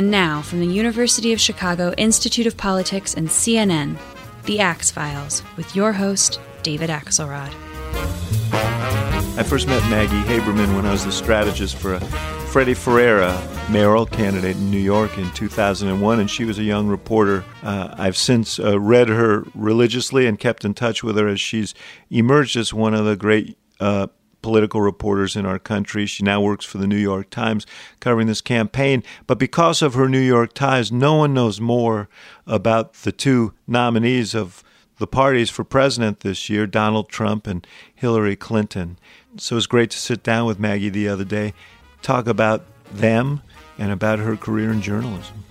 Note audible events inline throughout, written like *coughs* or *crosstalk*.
And now, from the University of Chicago Institute of Politics and CNN, The Axe Files, with your host, David Axelrod. I first met Maggie Haberman when I was the strategist for a Freddie Ferrer mayoral candidate in New York in 2001, and she was a young reporter. Uh, I've since uh, read her religiously and kept in touch with her as she's emerged as one of the great uh, political reporters in our country. She now works for the New York Times covering this campaign. But because of her New York ties, no one knows more about the two nominees of the parties for president this year, Donald Trump and Hillary Clinton. So it was great to sit down with Maggie the other day, talk about them and about her career in journalism.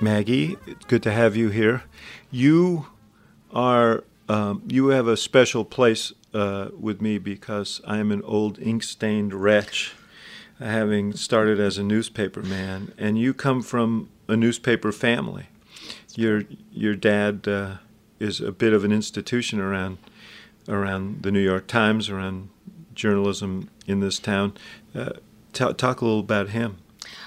Maggie, it's good to have you here. You are um, you have a special place uh, with me because I am an old ink-stained wretch, having started as a newspaper man, and you come from a newspaper family. Your your dad uh, is a bit of an institution around around the New York Times, around journalism in this town. Uh, t- talk a little about him.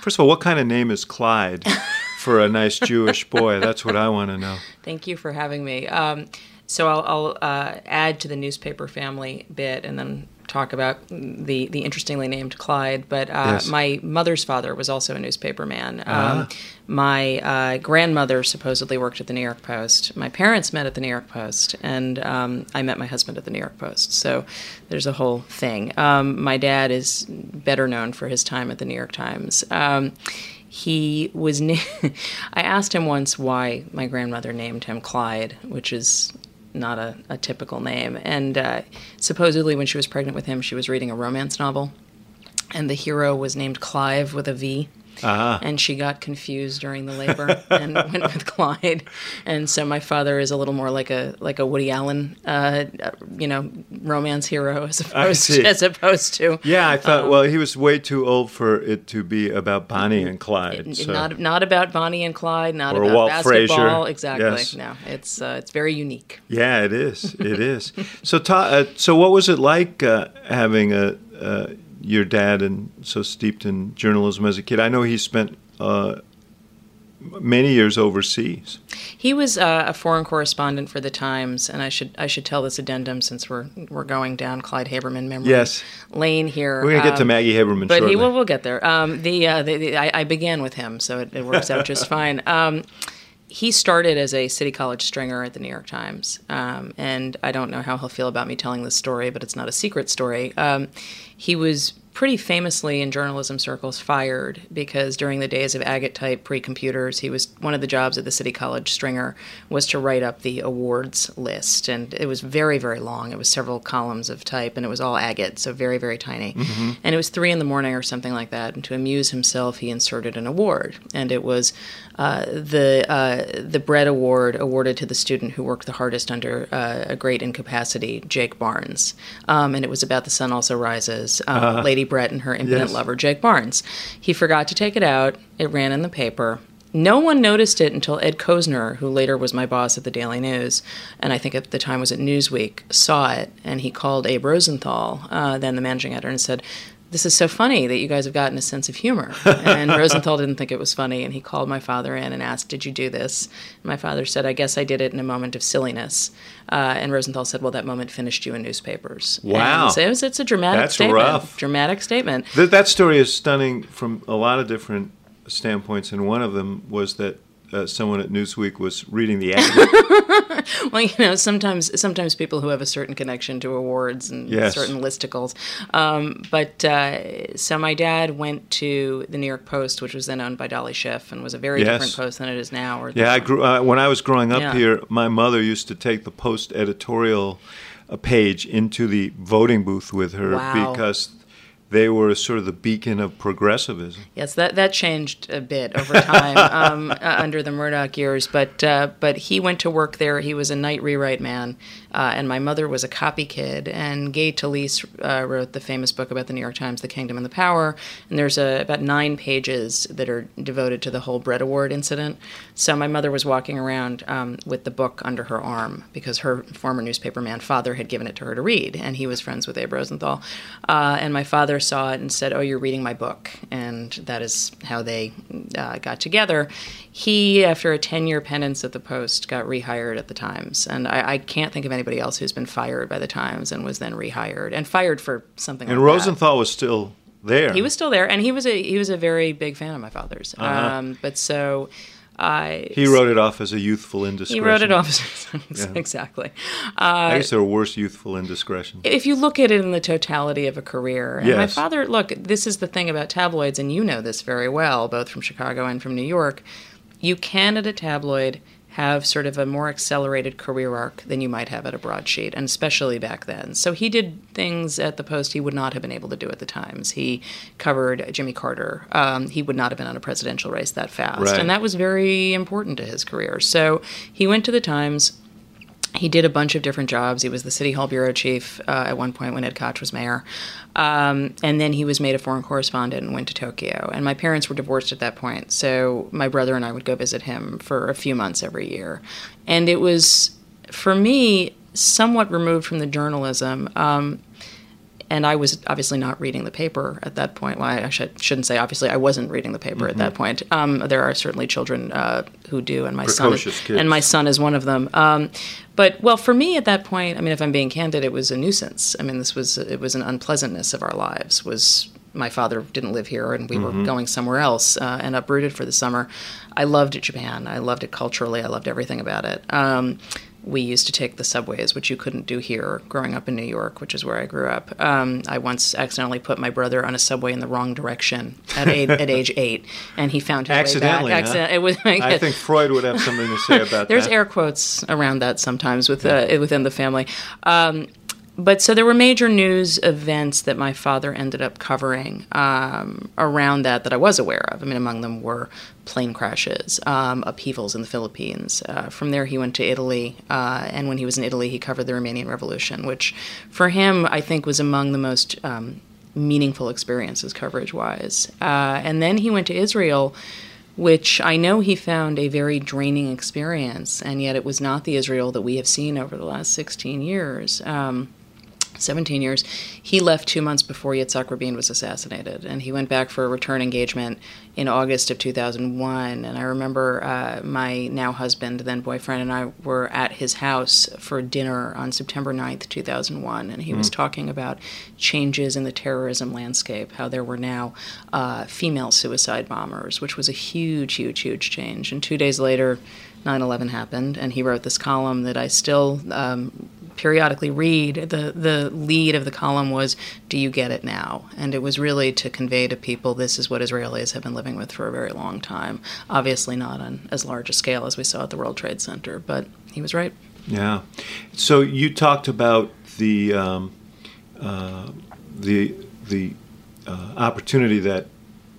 First of all, what kind of name is Clyde *laughs* for a nice Jewish boy? That's what I want to know. Thank you for having me. Um, so I'll, I'll uh, add to the newspaper family bit and then talk about the the interestingly named Clyde. But uh, Yes. my mother's father was also a newspaper man. Um, Ah. My uh, grandmother supposedly worked at the New York Post. My parents met at the New York Post, and um, I met my husband at the New York Post. So there's a whole thing. Um, my dad is better known for his time at the New York Times. Um, he was. *laughs* Na- I asked him once why my grandmother named him Clyde, which is not a, a typical name. And uh, supposedly, when she was pregnant with him, she was reading a romance novel, and the hero was named Clive with a V. Ah. And she got confused during the labor *laughs* and went with Clyde. And so my father is a little more like a like a Woody Allen, uh, you know, romance hero as opposed see. *laughs* as opposed to Yeah, I thought. Um, well, he was way too old for it to be about Bonnie and Clyde. So. not not about Bonnie and Clyde, not Or about Walt basketball. Frazier. Exactly. Yes. No, it's uh, it's very unique. yeah, it is. It is. so, ta- uh, so what was it like uh, having a uh, your dad and so steeped in journalism as a kid? I know he spent uh, many years overseas. He was uh, a foreign correspondent for the Times, and I should I should tell this addendum since we're we're going down Clyde Haberman memory Yes. lane here. We're gonna get to Um, Maggie Haberman but shortly. he will we'll get there. Um, the, uh, the, the I, I began with him, so it, it works out just *laughs* fine. Um, he started as a city college stringer at the New York Times, um, and I don't know how he'll feel about me telling this story, but it's not a secret story. Um, he was pretty famously in journalism circles fired because during the days of agate type pre-computers he was one of the jobs at the city college stringer was to write up the awards list. And it was very very long. It was several columns of type and it was all agate so very very tiny. And it was three in the morning or something like that. And to amuse himself he inserted an award. And it was uh, the uh, the bread award awarded to the student who worked the hardest under uh, a great incapacity Jake Barnes. Um, and it was about the sun also rises. Um, Lady Brett and her impotent Yes. lover Jake Barnes. He forgot to take it out. It ran in the paper. No one noticed it until Ed Kosner, who later was my boss at the Daily News, and I think at the time was at Newsweek, saw it, and he called Abe Rosenthal, uh, then the managing editor, and said, "This is so funny that you guys have gotten a sense of humor." And *laughs* Rosenthal didn't think it was funny, and he called my father in and asked, "Did you do this?" And my father said, "I guess I did it in a moment of silliness." Uh, and Rosenthal said, "Well, that moment finished you in newspapers." Wow. And so it was, it's a dramatic That's statement. rough. Dramatic statement. Th- that story is stunning from a lot of different standpoints, and one of them was that uh, someone at Newsweek was reading the ad. *laughs* Well, you know, sometimes sometimes people who have a certain connection to awards and Yes. certain listicles. Um, but uh, so my dad went to the New York Post, which was then owned by Dolly Schiff, and was a very Yes. different post than it is now. Or Yeah, I grew uh, when I was growing up Yeah. here. My mother used to take the Post editorial uh, page into the voting booth with her Wow. because they were sort of the beacon of progressivism. Yes, that that changed a bit over time *laughs* um, uh, under the Murdoch years. But uh, but he went to work there. He was a night rewrite man, uh, and my mother was a copy kid. And Gay Talese uh, wrote the famous book about the New York Times, The Kingdom and the Power. And there's about nine pages that are devoted to the whole Bread Award incident. So my mother was walking around um, with the book under her arm because her former newspaper man father had given it to her to read, and he was friends with Abe Rosenthal. Uh, and my father saw it and said, "Oh, you're reading my book," and that is how they uh, got together. He, after a ten-year penance at the Post, got rehired at the Times, and I, I, can't think of anybody else who's been fired by the Times and was then rehired and fired for something. And like Rosenthal that. was still there. He was still there, and he was a he was a very big fan of my father's. Uh-huh. Um, but so I, he wrote it off as a youthful indiscretion. He wrote it off as *laughs* yeah. exactly. Uh, I guess there are worse youthful indiscretions. If you look at it in the totality of a career, and yes. my father, look, this is the thing about tabloids, and you know this very well, both from Chicago and from New York. You can at a tabloid have sort of a more accelerated career arc than you might have at a broadsheet, and especially back then. So he did things at the Post he would not have been able to do at the Times. He covered Jimmy Carter. Um, he would not have been on a presidential race that fast, right. and that was very important to his career. So he went to the Times he did a bunch of different jobs. He was the city hall bureau chief uh, at one point when Ed Koch was mayor, um, and then he was made a foreign correspondent and went to Tokyo. And my parents were divorced at that point, so my brother and I would go visit him for a few months every year, and it was for me somewhat removed from the journalism. Um, and I was obviously not reading the paper at that point. Well, I should, not say obviously I wasn't reading the paper mm-hmm. at that mm-hmm. point. Um, there are certainly children uh, who do, and my Precocious son kids. and my son is one of them. Um, but well, for me at that point, I mean, if I'm being candid, it was a nuisance. I mean, this was it was an unpleasantness of our lives. Was my father didn't live here and we mm-hmm. were going somewhere else uh, and uprooted for the summer. I loved Japan. I loved it culturally. I loved everything about it. Um, we used to take the subways, which you couldn't do here growing up in New York, which is where I grew up. Um, I once accidentally put my brother on a subway in the wrong direction at, eight, *laughs* at age eight, and he found his accidentally, way back. Accidentally, it was. I think Freud would have something to say about *laughs* There's that. There's air quotes around that sometimes with uh, within the family. Um, but so there were major news events that my father ended up covering um, around that that I was aware of. I mean, among them were plane crashes, um, upheavals in the Philippines. Uh, from there, he went to Italy, uh, and when he was in Italy, he covered the Romanian Revolution, which for him, I think, was among the most um, meaningful experiences coverage wise. Uh, and then he went to Israel which I know he found a very draining experience, and yet it was not the Israel that we have seen over the last 16 years. Um, 17 years. He left two months before Yitzhak Rabin was assassinated, and he went back for a return engagement in August of 2001. And I remember uh, my now husband, then boyfriend, and I were at his house for dinner on September 9th, 2001, and he mm. was talking about changes in the terrorism landscape, how there were now uh, female suicide bombers, which was a huge, huge, huge change. And two days later, 9 11 happened, and he wrote this column that I still um, periodically read, the, the lead of the column was, Do you get it now? And it was really to convey to people this is what Israelis have been living with for a very long time. Obviously, not on as large a scale as we saw at the World Trade Center, but he was right. Yeah. So you talked about the, um, uh, the, the uh, opportunity that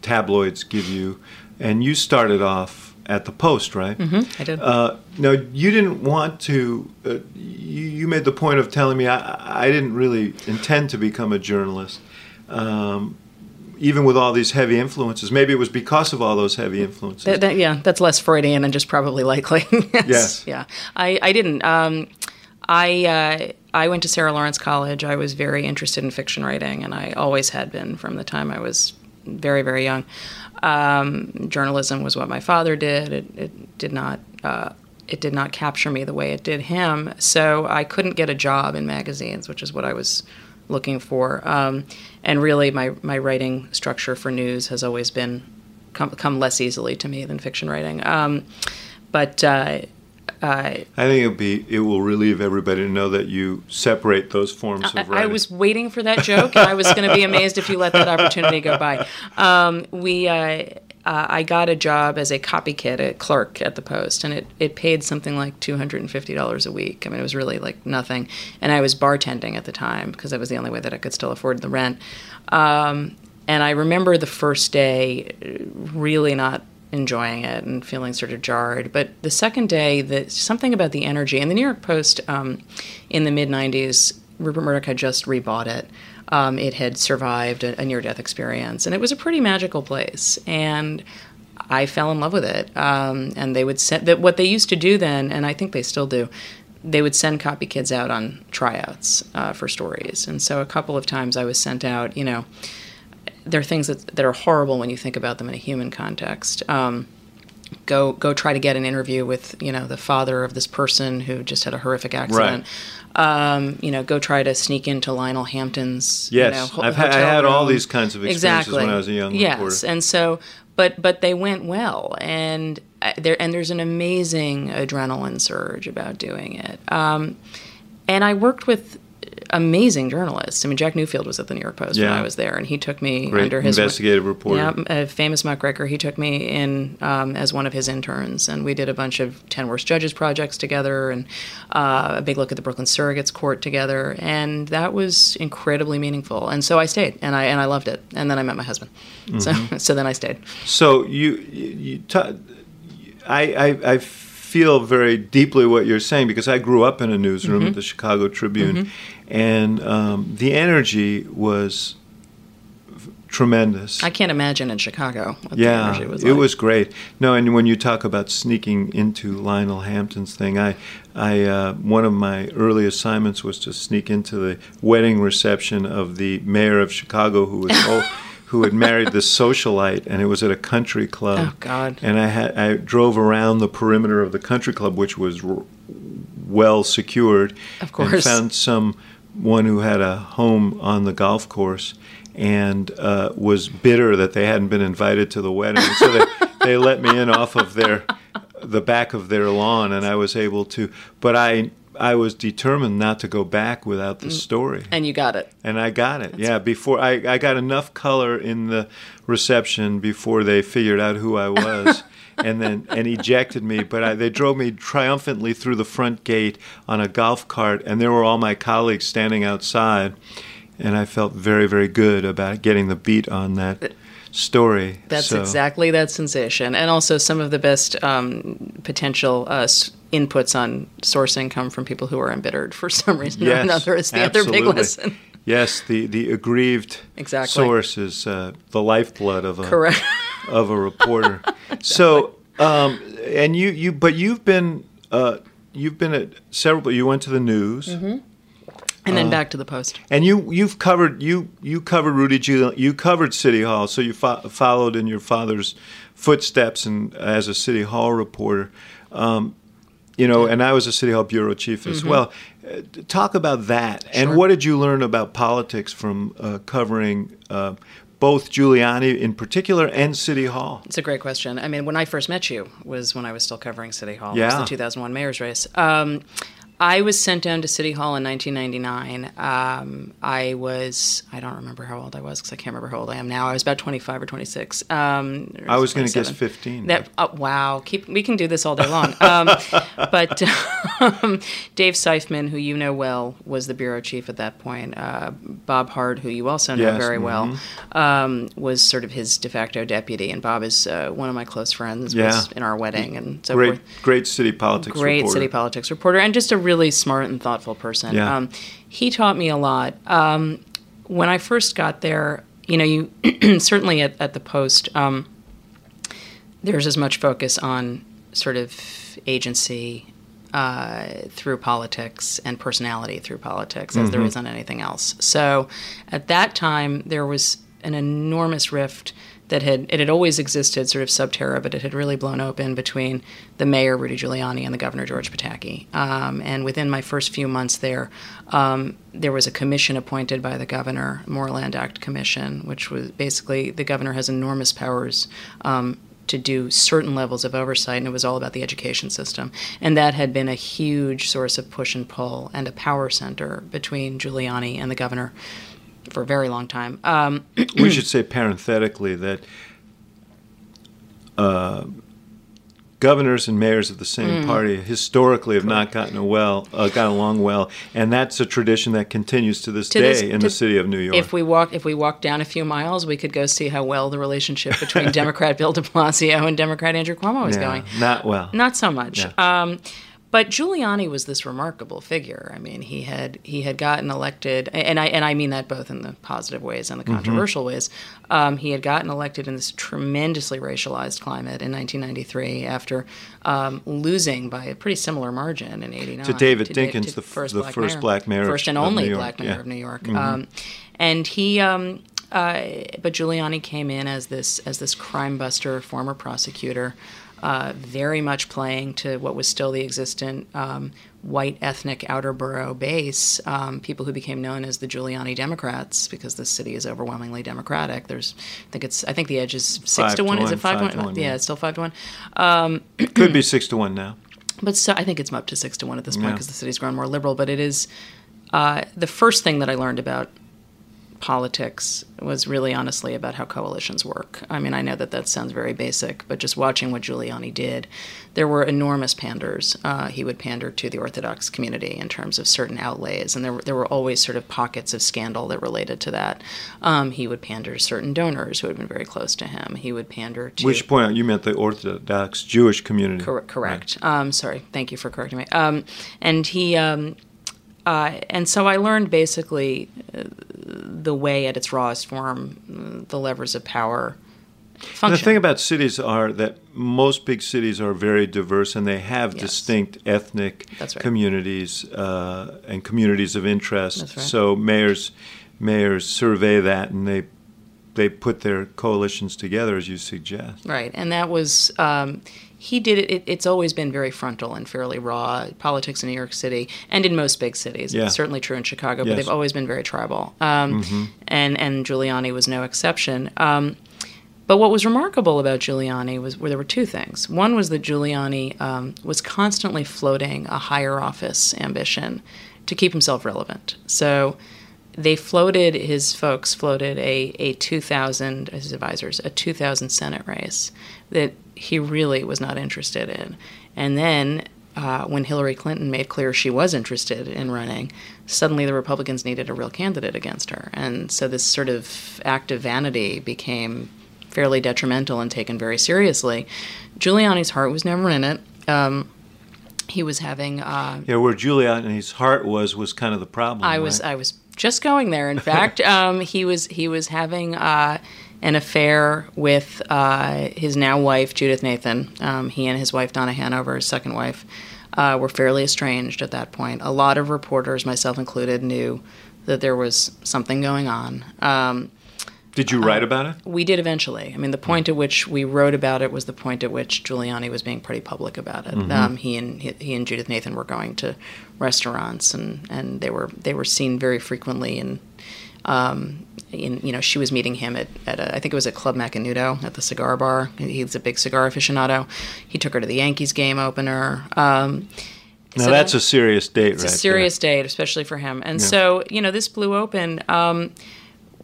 tabloids give you, and you started off at the Post, right? Mm-hmm, I did. Uh, now, you didn't want to. Uh, you, you, made the point of telling me I, I didn't really intend to become a journalist, um, even with all these heavy influences. Maybe it was because of all those heavy influences. That, that, yeah, that's less Freudian and just probably likely. *laughs* yes. yes. Yeah, I, I didn't. Um, I. Uh, I went to Sarah Lawrence College. I was very interested in fiction writing, and I always had been from the time I was very, very young. Um, journalism was what my father did. It, it did not. Uh, it did not capture me the way it did him. So I couldn't get a job in magazines, which is what I was looking for. Um, and really, my my writing structure for news has always been come, come less easily to me than fiction writing. Um, but uh, I think it'll be it will relieve everybody to know that you separate those forms of writing. I, was waiting for that joke, and I was going to be amazed if you let that opportunity go by. Um, we. Uh, uh, I got a job as a copy kid, a clerk at the Post, and it, it paid something like $250 a week. I mean, it was really like nothing. And I was bartending at the time because that was the only way that I could still afford the rent. Um, and I remember the first day really not enjoying it and feeling sort of jarred. But the second day, that something about the energy. And the New York Post um, in the mid 90s, Rupert Murdoch had just rebought it. Um, it had survived a, a near death experience, and it was a pretty magical place. And I fell in love with it. Um, and they would send that what they used to do then, and I think they still do. They would send copy kids out on tryouts uh, for stories, and so a couple of times I was sent out. You know, there are things that, that are horrible when you think about them in a human context. Um, go go try to get an interview with you know the father of this person who just had a horrific accident. Um, you know, go try to sneak into Lionel Hampton's. Yes, you know, ho- I've had, I had all these kinds of experiences exactly. when I was a young yes, reporter. and so, but but they went well, and uh, there and there's an amazing adrenaline surge about doing it. Um, and I worked with amazing journalists. I mean, Jack Newfield was at the New York Post when I was there, and he took me Great under his investigative reporter. Yeah, a famous muckraker. He took me in um, as one of his interns, and we did a bunch of Ten Worst Judges projects together, and uh, a big look at the Brooklyn Surrogates Court together, and that was incredibly meaningful. And so I stayed, and I and I loved it. And then I met my husband, so *laughs* so then I stayed. So you, you, ta- I, I, I feel very deeply what you're saying because I grew up in a newsroom Mm-hmm. at the Chicago Tribune, and um, the energy was tremendous. I can't imagine in Chicago what the yeah, energy was it was great. No, and when you talk about sneaking into Lionel Hampton's thing, I, I, uh, one of my early assignments was to sneak into the wedding reception of the mayor of Chicago, who was *laughs* oh, who had married this socialite, and it was at a country club. Oh, God. And I had I drove around the perimeter of the country club, which was r- well secured. Of And course. found some one who had a home on the golf course and uh, was bitter that they hadn't been invited to the wedding. So they, *laughs* they let me in off of their the back of their lawn, and I was able to. But I I was determined not to go back without the story. and you got it. And I got it. yeah, before I, I got enough color in the reception before they figured out who I was. *laughs* and then and ejected me, but I, they drove me triumphantly through the front gate on a golf cart, and there were all my colleagues standing outside, and I felt very very good about getting the beat on that story. That's So- exactly that sensation, and also some of the best um, potential uh, inputs on sourcing come from people who are embittered for some reason or another. Is the other big lesson. Yes, the the aggrieved Exactly. source is uh, the lifeblood of a Correct. Of a reporter. *laughs* So, um, and you, you, but you've been, uh, you've been at several. You went to the news, And Uh, then back to the post. and you, you've covered you, you covered Rudy Giuliani. You covered City Hall, so you fo- followed in your father's footsteps, and as a City Hall reporter. Um, you know, and I was a City Hall bureau chief as well. Uh, talk about that, and what did you learn about politics from uh, covering uh, both Giuliani in particular and City Hall? It's a great question. I mean, when I first met you was when I was still covering City Hall. It was the 2001 mayor's race. Um, I was sent down to City Hall in 1999. Um, I was, I don't remember how old I was because I can't remember how old I am now. I was about 25 or 26. Um, or I was going to guess 15. That, uh, wow, keep we can do this all day long. Um, *laughs* but um, Dave Seifman, who you know well, was the bureau chief at that point. Uh, Bob Hardt, who you also know Yes, very well, mhm. um, was sort of his de facto deputy. And Bob is uh, one of my close friends. Yeah. Was in our wedding and so great, forth great city politics great reporter. city politics reporter and just a really smart and thoughtful person. Yeah. Um, he taught me a lot. Um, when I first got there, you know, you *clears throat* certainly at, at the Post, um, there's as much focus on sort of agency uh, through politics and personality through politics as there is on anything else. So at that time, there was an enormous rift that had it had always existed sort of sub terra, but it had really blown open between the mayor Rudy Giuliani and the governor George Pataki. Um, and within my first few months there, um, there was a commission appointed by the governor, Moreland Act Commission, which was basically the governor has enormous powers. Um, to do certain levels of oversight, and it was all about the education system. And that had been a huge source of push and pull and a power center between Giuliani and the governor for a very long time. Um, *clears throat* we should say parenthetically that uh, governors and mayors of the Mm. same party historically have not gotten a well, uh, got along well, and that's a tradition that continues to this To day this- in to- the city of New York. if we walk if we walk down a few miles, we could go see how well the relationship between *laughs* Democrat Bill De Blasio and Democrat Andrew Cuomo is Yeah, going. not well. Not so much. Yeah. Um, but Giuliani was this remarkable figure. I mean, he had he had gotten elected, and I and I mean that both in the positive ways and the Mm-hmm. controversial ways. Um, he had gotten elected in this tremendously racialized climate in 1993 after um, losing by a pretty similar margin in '89 To David Da- Dinkins, to the f- the first black mayor of- first and only New York, black mayor yeah. Mm-hmm. of New York. Um, and he. Um, uh, but Giuliani came in as this as this crime buster, former prosecutor, uh, very much playing to what was still the existent um, white ethnic outer borough base, um, people who became known as the Giuliani Democrats, because the city is overwhelmingly Democratic. There's, I think it's, I think the edge is six Five to to one. Is one, it five, five to one? one, Yeah, yeah. it's still five to one. Um, Could be six to one now. but so, I think it's up to six to one at this point Yeah. because the city's grown more liberal. But it is uh, the first thing that I learned about politics was really honestly about how coalitions work. I mean, I know that that sounds very basic, but just watching what Giuliani did, there were enormous panders. Uh, he would pander to the Orthodox community in terms of certain outlays, and there were, there were always sort of pockets of scandal that related to that. Um, he would pander to certain donors who had been very close to him. He would pander to Which point you meant the Orthodox Jewish community. Cor- correct. Um, sorry. Thank you for correcting me. Um, and he, um, uh, and so I learned basically uh, the way at its rawest form, uh, the levers of power The thing about cities are that most big cities are very diverse and they have Yes. distinct ethnic right. communities uh, and communities of interest. Right. So mayors mayors survey that and they they put their coalitions together as you suggest. Right, and that was um, he did it, it. It's always been very frontal and fairly raw politics in New York City and in most big cities. Yeah. It's certainly true in Chicago, but they've always been very tribal. Um, Mm-hmm. And and Giuliani was no exception. Um, but what was remarkable about Giuliani was well, there were two things. One was that Giuliani um, was constantly floating a higher office ambition to keep himself relevant. So they floated his folks floated a, a 2000 his advisors a 2000 senate race that he really was not interested in and then uh, when hillary clinton made clear she was interested in running suddenly the republicans needed a real candidate against her and so this sort of act of vanity became fairly detrimental and taken very seriously giuliani's heart was never in it um, he was having uh, Yeah, where Giuliani's heart was was kind of the problem. I was right? I was just going there. In *laughs* fact, um, he was he was having uh, an affair with uh, his now wife Judith Nathan. Um, he and his wife Donna Hanover, his second wife, uh, were fairly estranged at that point. A lot of reporters, myself included, knew that there was something going on. Um, Did you write about it? we did eventually. I mean, the point at which we wrote about it was the point at which Giuliani was being pretty public about it. Um, he and he, he and Judith Nathan were going to restaurants, and, and they were they were seen very frequently. And um, in you know, she was meeting him at, at a, I think it was at Club Macanudo at the cigar bar. He's a big cigar aficionado. He took her to the Yankees game opener. Um, Now so that's that- a serious date, it's right? a serious there. date, especially for him. And Yeah. so, you know, this blew open. Um,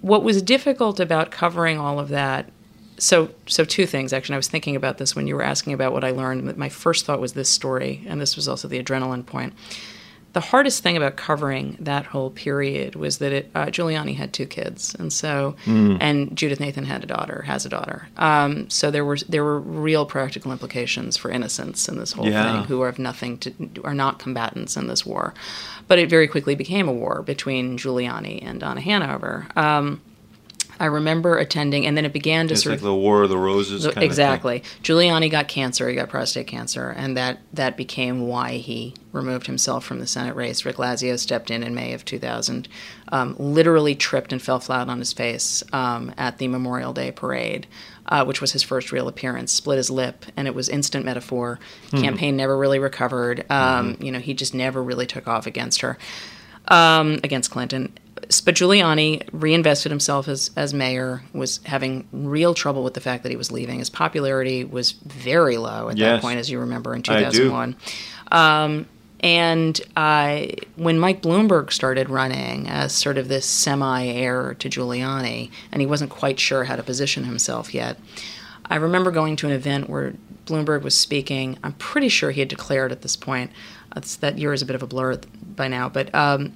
what was difficult about covering all of that? So, so two things actually. I was thinking about this when you were asking about what I learned. My first thought was this story, and this was also the adrenaline point. The hardest thing about covering that whole period was that it, uh, Giuliani had two kids, and so, Mm. and Judith Nathan had a daughter, has a daughter. Um, so there were there were real practical implications for innocence in this whole Yeah. thing, who have nothing to are not combatants in this war. But it very quickly became a war between Giuliani and Donna Hanover. Um, I remember attending, and then it began to It's sort like of the War of the Roses. so- kind of thing. exactly. Giuliani got cancer. He got prostate cancer, and that that became why he removed himself from the Senate race. Rick Lazio stepped in in May of 2000, um, literally tripped and fell flat on his face um, at the Memorial Day parade. Uh, which was his first real appearance, split his lip, and it was instant metaphor. Campaign never really recovered. Um, You know, he just never really took off against her um, against Clinton. But Giuliani reinvested himself as, as mayor, was having real trouble with the fact that he was leaving. His popularity was very low at that point, as you remember, in I do. 2001. Um, and uh, when Mike Bloomberg started running as sort of this semi heir to Giuliani, and he wasn't quite sure how to position himself yet, I remember going to an event where Bloomberg was speaking. I'm pretty sure he had declared at this point. That year is a bit of a blur by now, but um,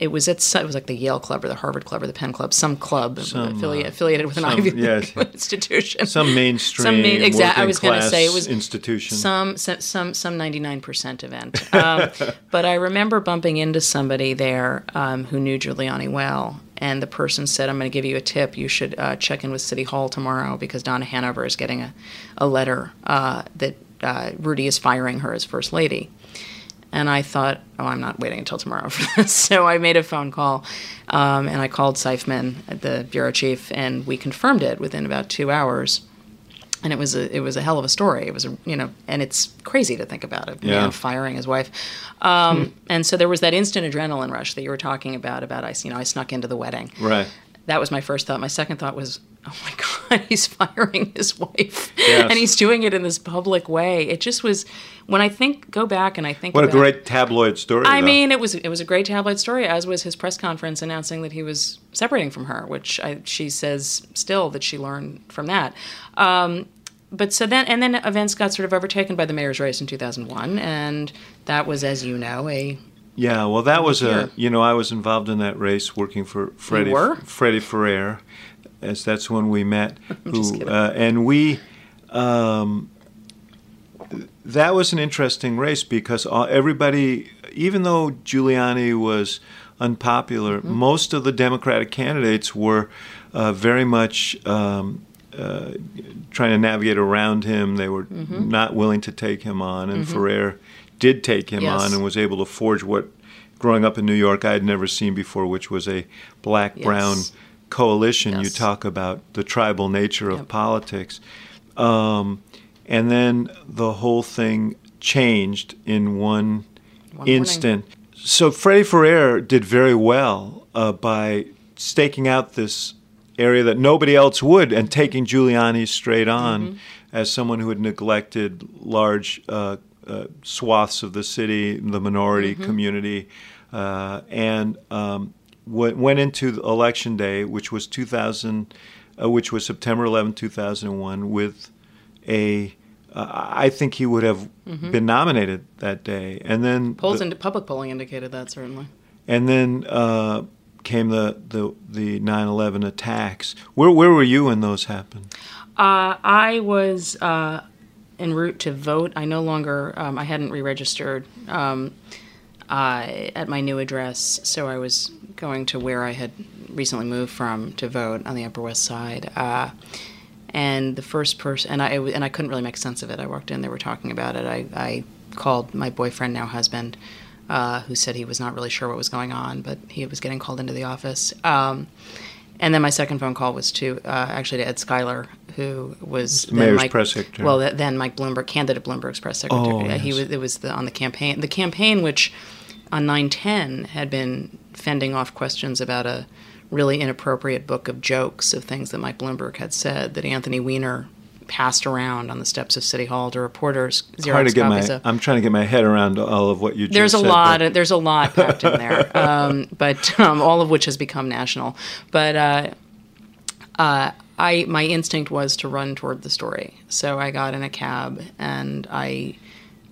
it was at it was like the Yale Club or the Harvard Club or the Penn Club, some club Some, affiliate, uh, affiliated with an some- Ivy League yes. *laughs* institution. Some mainstream, Some main- exact- I was gonna say it was institution. some some some some 99% event. Um, *laughs* but I remember bumping into somebody there um, who knew Giuliani well, and the person said, "I'm going to give you a tip. You should uh, check in with City Hall tomorrow because Donna Hanover is getting a a letter uh, that uh, Rudy is firing her as first lady." And I thought, oh, I'm not waiting until tomorrow for *laughs* this. So I made a phone call um, and I called Seifman, the bureau chief, and we confirmed it within about two hours. And it was a it was a hell of a story. It was a you know, and it's crazy to think about it. Yeah. Man firing his wife, um, and so there was that instant adrenaline rush that you were talking about. About I you know I snuck into the wedding. Right. That was my first thought. My second thought was, oh my *laughs* God, he's firing his wife. Yes. And he's doing it in this public way. It just was, when I think, go back and I think What a great tabloid story. I though. mean, it was it was a great tabloid story, as was his press conference announcing that he was separating from her, which I, she says still that she learned from that. Um, but so then, and then events got sort of overtaken by the mayor's race in 2001, and that was, as you know, a Yeah, well, that was Yeah. a you know I was involved in that race working for Freddie were? Freddie Ferrer, as that's when we met. *laughs* just who kidding. uh, and we. Um, that was an interesting race because all- everybody, even though Giuliani was unpopular, Mm-hmm. most of the Democratic candidates were uh, very much um, uh, trying to navigate around him. They were Mm-hmm. not willing to take him on, and Ferrer did take him Yes. on and was able to forge what, growing up in New York, I had never seen before, which was a black-brown Yes. coalition. You talk about the tribal nature of Yep. politics. Um, and then the whole thing changed in one, One morning. instant. So Freddie Ferrer did very well uh, by staking out this area that nobody else would and taking Giuliani straight on Mm-hmm. as someone who had neglected large uh, uh, swaths of the city, the minority Mm-hmm. community, uh, and um, w- went into election day, which was 2000, uh, which was September 11, 2001, with a. Uh, I think he would have been nominated that day, and then polls the- into public polling indicated that certainly. and then uh, came the, the the 9/11 attacks. Where where were you when those happened? Uh, I was uh, en route to vote. I no longer, um, I hadn't re-registered um, uh, at my new address, so I was going to where I had recently moved from to vote on the Upper West Side. Uh, and the first person, and I and I couldn't really make sense of it. I walked in, they were talking about it. I, I called my boyfriend, now husband, uh, who said he was not really sure what was going on, but he was getting called into the office. Um, and then my second phone call was to uh, actually to Ed Skyler, who was The mayor's Mike, press secretary. Well, then Mike Bloomberg, candidate Bloomberg's press secretary. Oh, Uh, He yes. was. It was the, on the campaign. The campaign, which on 910 had been fending off questions about a really inappropriate book of jokes of things that Mike Bloomberg had said that Anthony Weiner passed around on the steps of City Hall to reporters. Xerox get my. of- I'm trying to get my head around all of what you just there's a said, lot. There's a lot packed in there, *laughs* um, but um, all of which has become national. But uh, uh, I, my instinct was to run toward the story, so I got in a cab and I.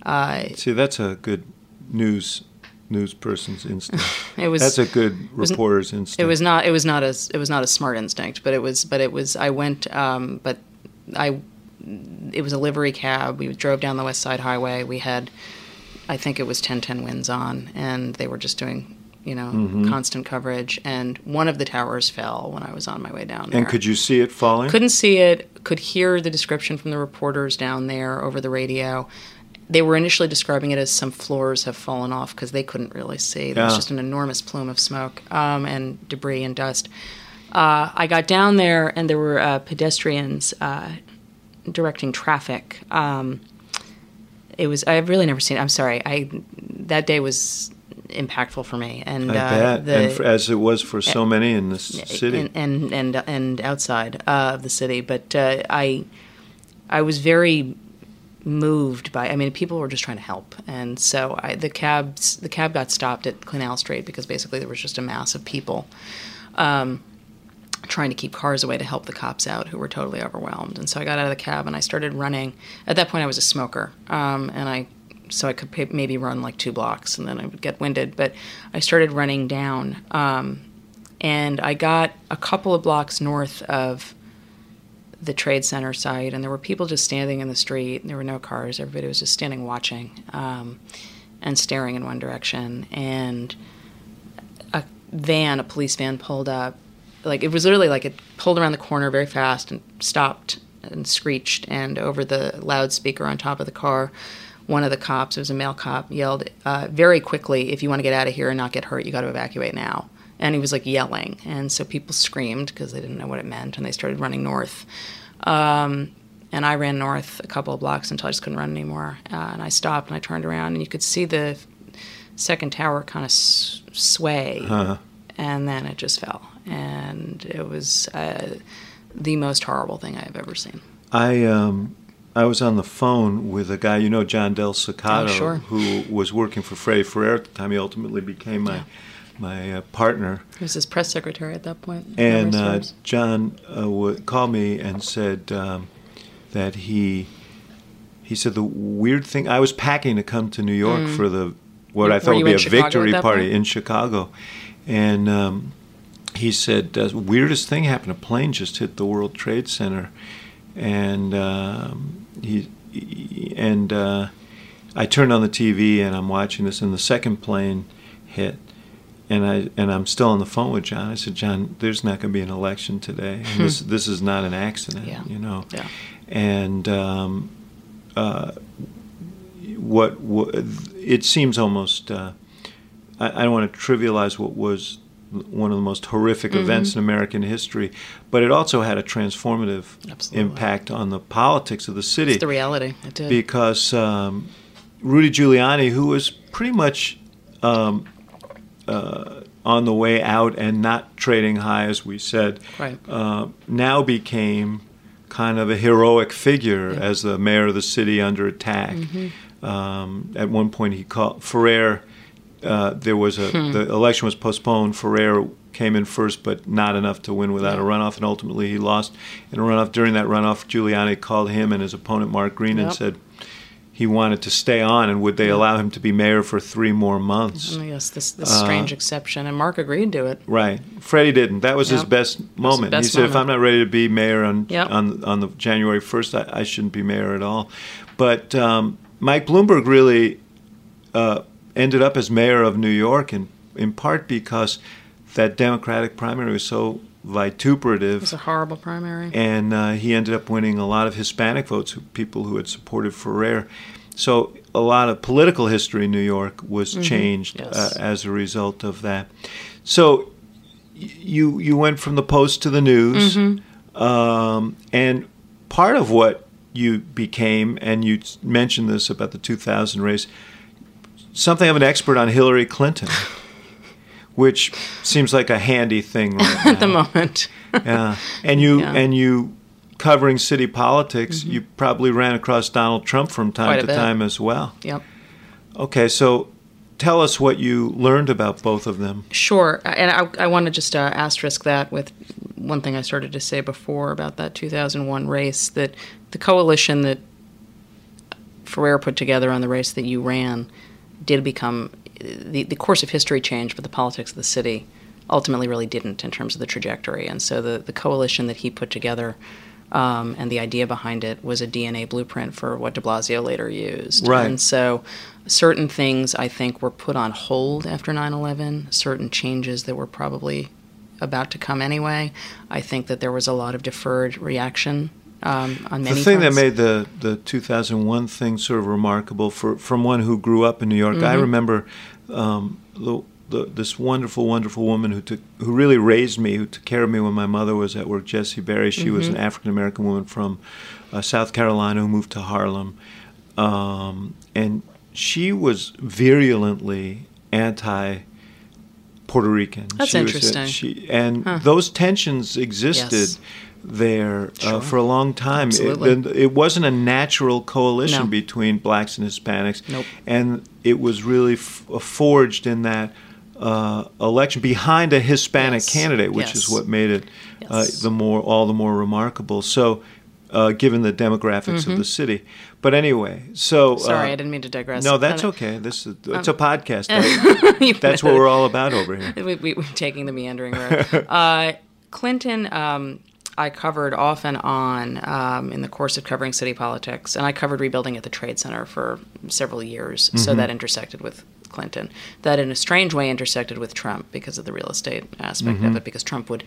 Uh, See, that's a good news news person's instinct. *laughs* it was That's a good reporter's instinct. It was not. It was not a. It was not a smart instinct, but it was. But it was. I went. Um, but I. It was a livery cab. We drove down the West Side Highway. We had, I think it was 1010 WINS on, and they were just doing, you know, Mm-hmm. constant coverage. And one of the towers fell when I was on my way down there. And could you see it falling? Couldn't see it. Could hear the description from the reporters down there over the radio. They were initially describing it as some floors have fallen off because they couldn't really see. There was just an enormous plume of smoke um, and debris and dust. Uh, I got down there and there were uh, pedestrians uh, directing traffic. Um, it was I've really never seen. I'm sorry. I that day was impactful for me. And uh, the, and for, as it was for so many in this city. and and and, and outside uh, of the city. But uh, I I was very moved by. I mean, people were just trying to help, and so I, the cabs the cab got stopped at Canal Street because basically there was just a mass of people. Um, trying to keep cars away to help the cops out who were totally overwhelmed and so i got out of the cab and i started running at that point i was a smoker um, and i so i could maybe run like two blocks and then i would get winded but i started running down um, and I got a couple of blocks north of the trade center site, and there were people just standing in the street. There were no cars. Everybody was just standing watching um, and staring in one direction. And a van, a police van, pulled up. Like it was literally like it pulled around the corner very fast and stopped and screeched. And over the loudspeaker on top of the car one of the cops, it was a male cop, yelled uh, very quickly, "If you want to get out of here and not get hurt, you got to evacuate now." And he was like yelling, and so people screamed because they didn't know what it meant, and they started running north. Um, and I ran north a couple of blocks until I just couldn't run anymore. Uh, and I stopped and I turned around, and you could see the second tower kind of s- sway, Huh. and then it just fell. And it was uh, the most horrible thing I have ever seen. I um, I was on the phone with a guy you know, John Del Cecato, Oh, sure. who was working for Freddie Ferrer at the time. He ultimately became my Yeah. my uh, partner. He was his press secretary at that point. And uh. John uh, w- called me and said um, that he he said the weird thing. I was packing to come to New York for the what Mm. Were- I thought would be a Chicago victory party point? in Chicago, and um, he said uh, weirdest thing happened. A plane just hit the World Trade Center, and um, he, and uh, I turned on the TV and I'm watching this, and the second plane hit, and I and I'm still on the phone with John. I said, John, there's not going to be an election today. This this is not an accident, Yeah. you know. Yeah. And um, uh, what, what it seems almost. Uh, I, I don't want to trivialize what was one of the most horrific Mm-hmm. events in American history, but it also had a transformative Absolutely. impact on the politics of the city It's the reality. It did. because um, Rudy Giuliani, who was pretty much um, uh, on the way out and not trading high, as we said, Right. uh, now became kind of a heroic figure as the mayor of the city under attack. Mm-hmm. Um, at one point, he called Ferrer. Uh, there was a Hmm. the election was postponed. Ferrer came in first, but not enough to win without a runoff, and ultimately he lost in a runoff. During that runoff, Giuliani called him and his opponent Mark Green and said he wanted to stay on, and would they allow him to be mayor for three more months? Oh, yes, this, this Uh, strange exception. And Mark agreed to it. Right. Freddie didn't. That was his best moment. best he said, "If I'm not ready to be mayor on Yep. on on the January 1st, I, I shouldn't be mayor at all." But um, Mike Bloomberg really uh, ended up as mayor of New York, in in part because that Democratic primary was so vituperative It was a horrible primary. and uh, he ended up winning a lot of Hispanic votes, people who had supported Ferrer. So a lot of political history in New York was changed Mm-hmm. Yes. uh, as a result of that. So you you went from the Post to the News, Mm-hmm. um, and part of what you became, and you mentioned this about the 2000 race, something of an expert on Hillary Clinton. Which seems like a handy thing right *laughs* at the moment. yeah, and you Yeah. Mm-hmm. and you covering city politics, you probably ran across Donald Trump from time to bit. time as well. yep. Okay, so tell us what you learned about both of them. Sure, and I, I want to just uh, asterisk that with one thing I started to say before about that 2001 race that the coalition that Ferrer put together on the race that you ran did become the, the course of history changed, but the politics of the city ultimately really didn't in terms of the trajectory. And so the, the coalition that he put together um, and the idea behind it was a DNA blueprint for what de Blasio later used. Right. And so certain things I think were put on hold after 9 11, certain changes that were probably about to come anyway. I think that there was a lot of deferred reaction um, on many the thing fronts. that made the, the 2001 thing sort of remarkable for from one who grew up in New York, I Mm-hmm. remember um, the, the, this wonderful, wonderful woman who took who really raised me, who took care of me when my mother was at work, Jessie Berry. She was an Mm-hmm. African American woman from uh, South Carolina who moved to Harlem, um, and she was virulently anti. Puerto Rican. That's She was- interesting. she, and those tensions existed Yes. There uh, for a long time. Absolutely. It, it wasn't a natural coalition No. between blacks and Hispanics, Nope. and it was really f- forged in that uh, election behind a Hispanic Yes. candidate, which is what made it uh, the more all the more remarkable. So. Uh, given the demographics of the city, but anyway, so Mm-hmm. Sorry, uh, I didn't mean to digress. No, that's Uh, *laughs* okay. This is it's a podcast. *laughs* that's what we're all about over here. *laughs* we, we, we're taking the meandering road. uh, Clinton, um, I covered off and on um, in the course of covering city politics, and I covered rebuilding at the Trade Center for several years. So that intersected with with Clinton that, in a strange way, intersected with Trump because of the real estate aspect Mm-hmm. of it. Because Trump would,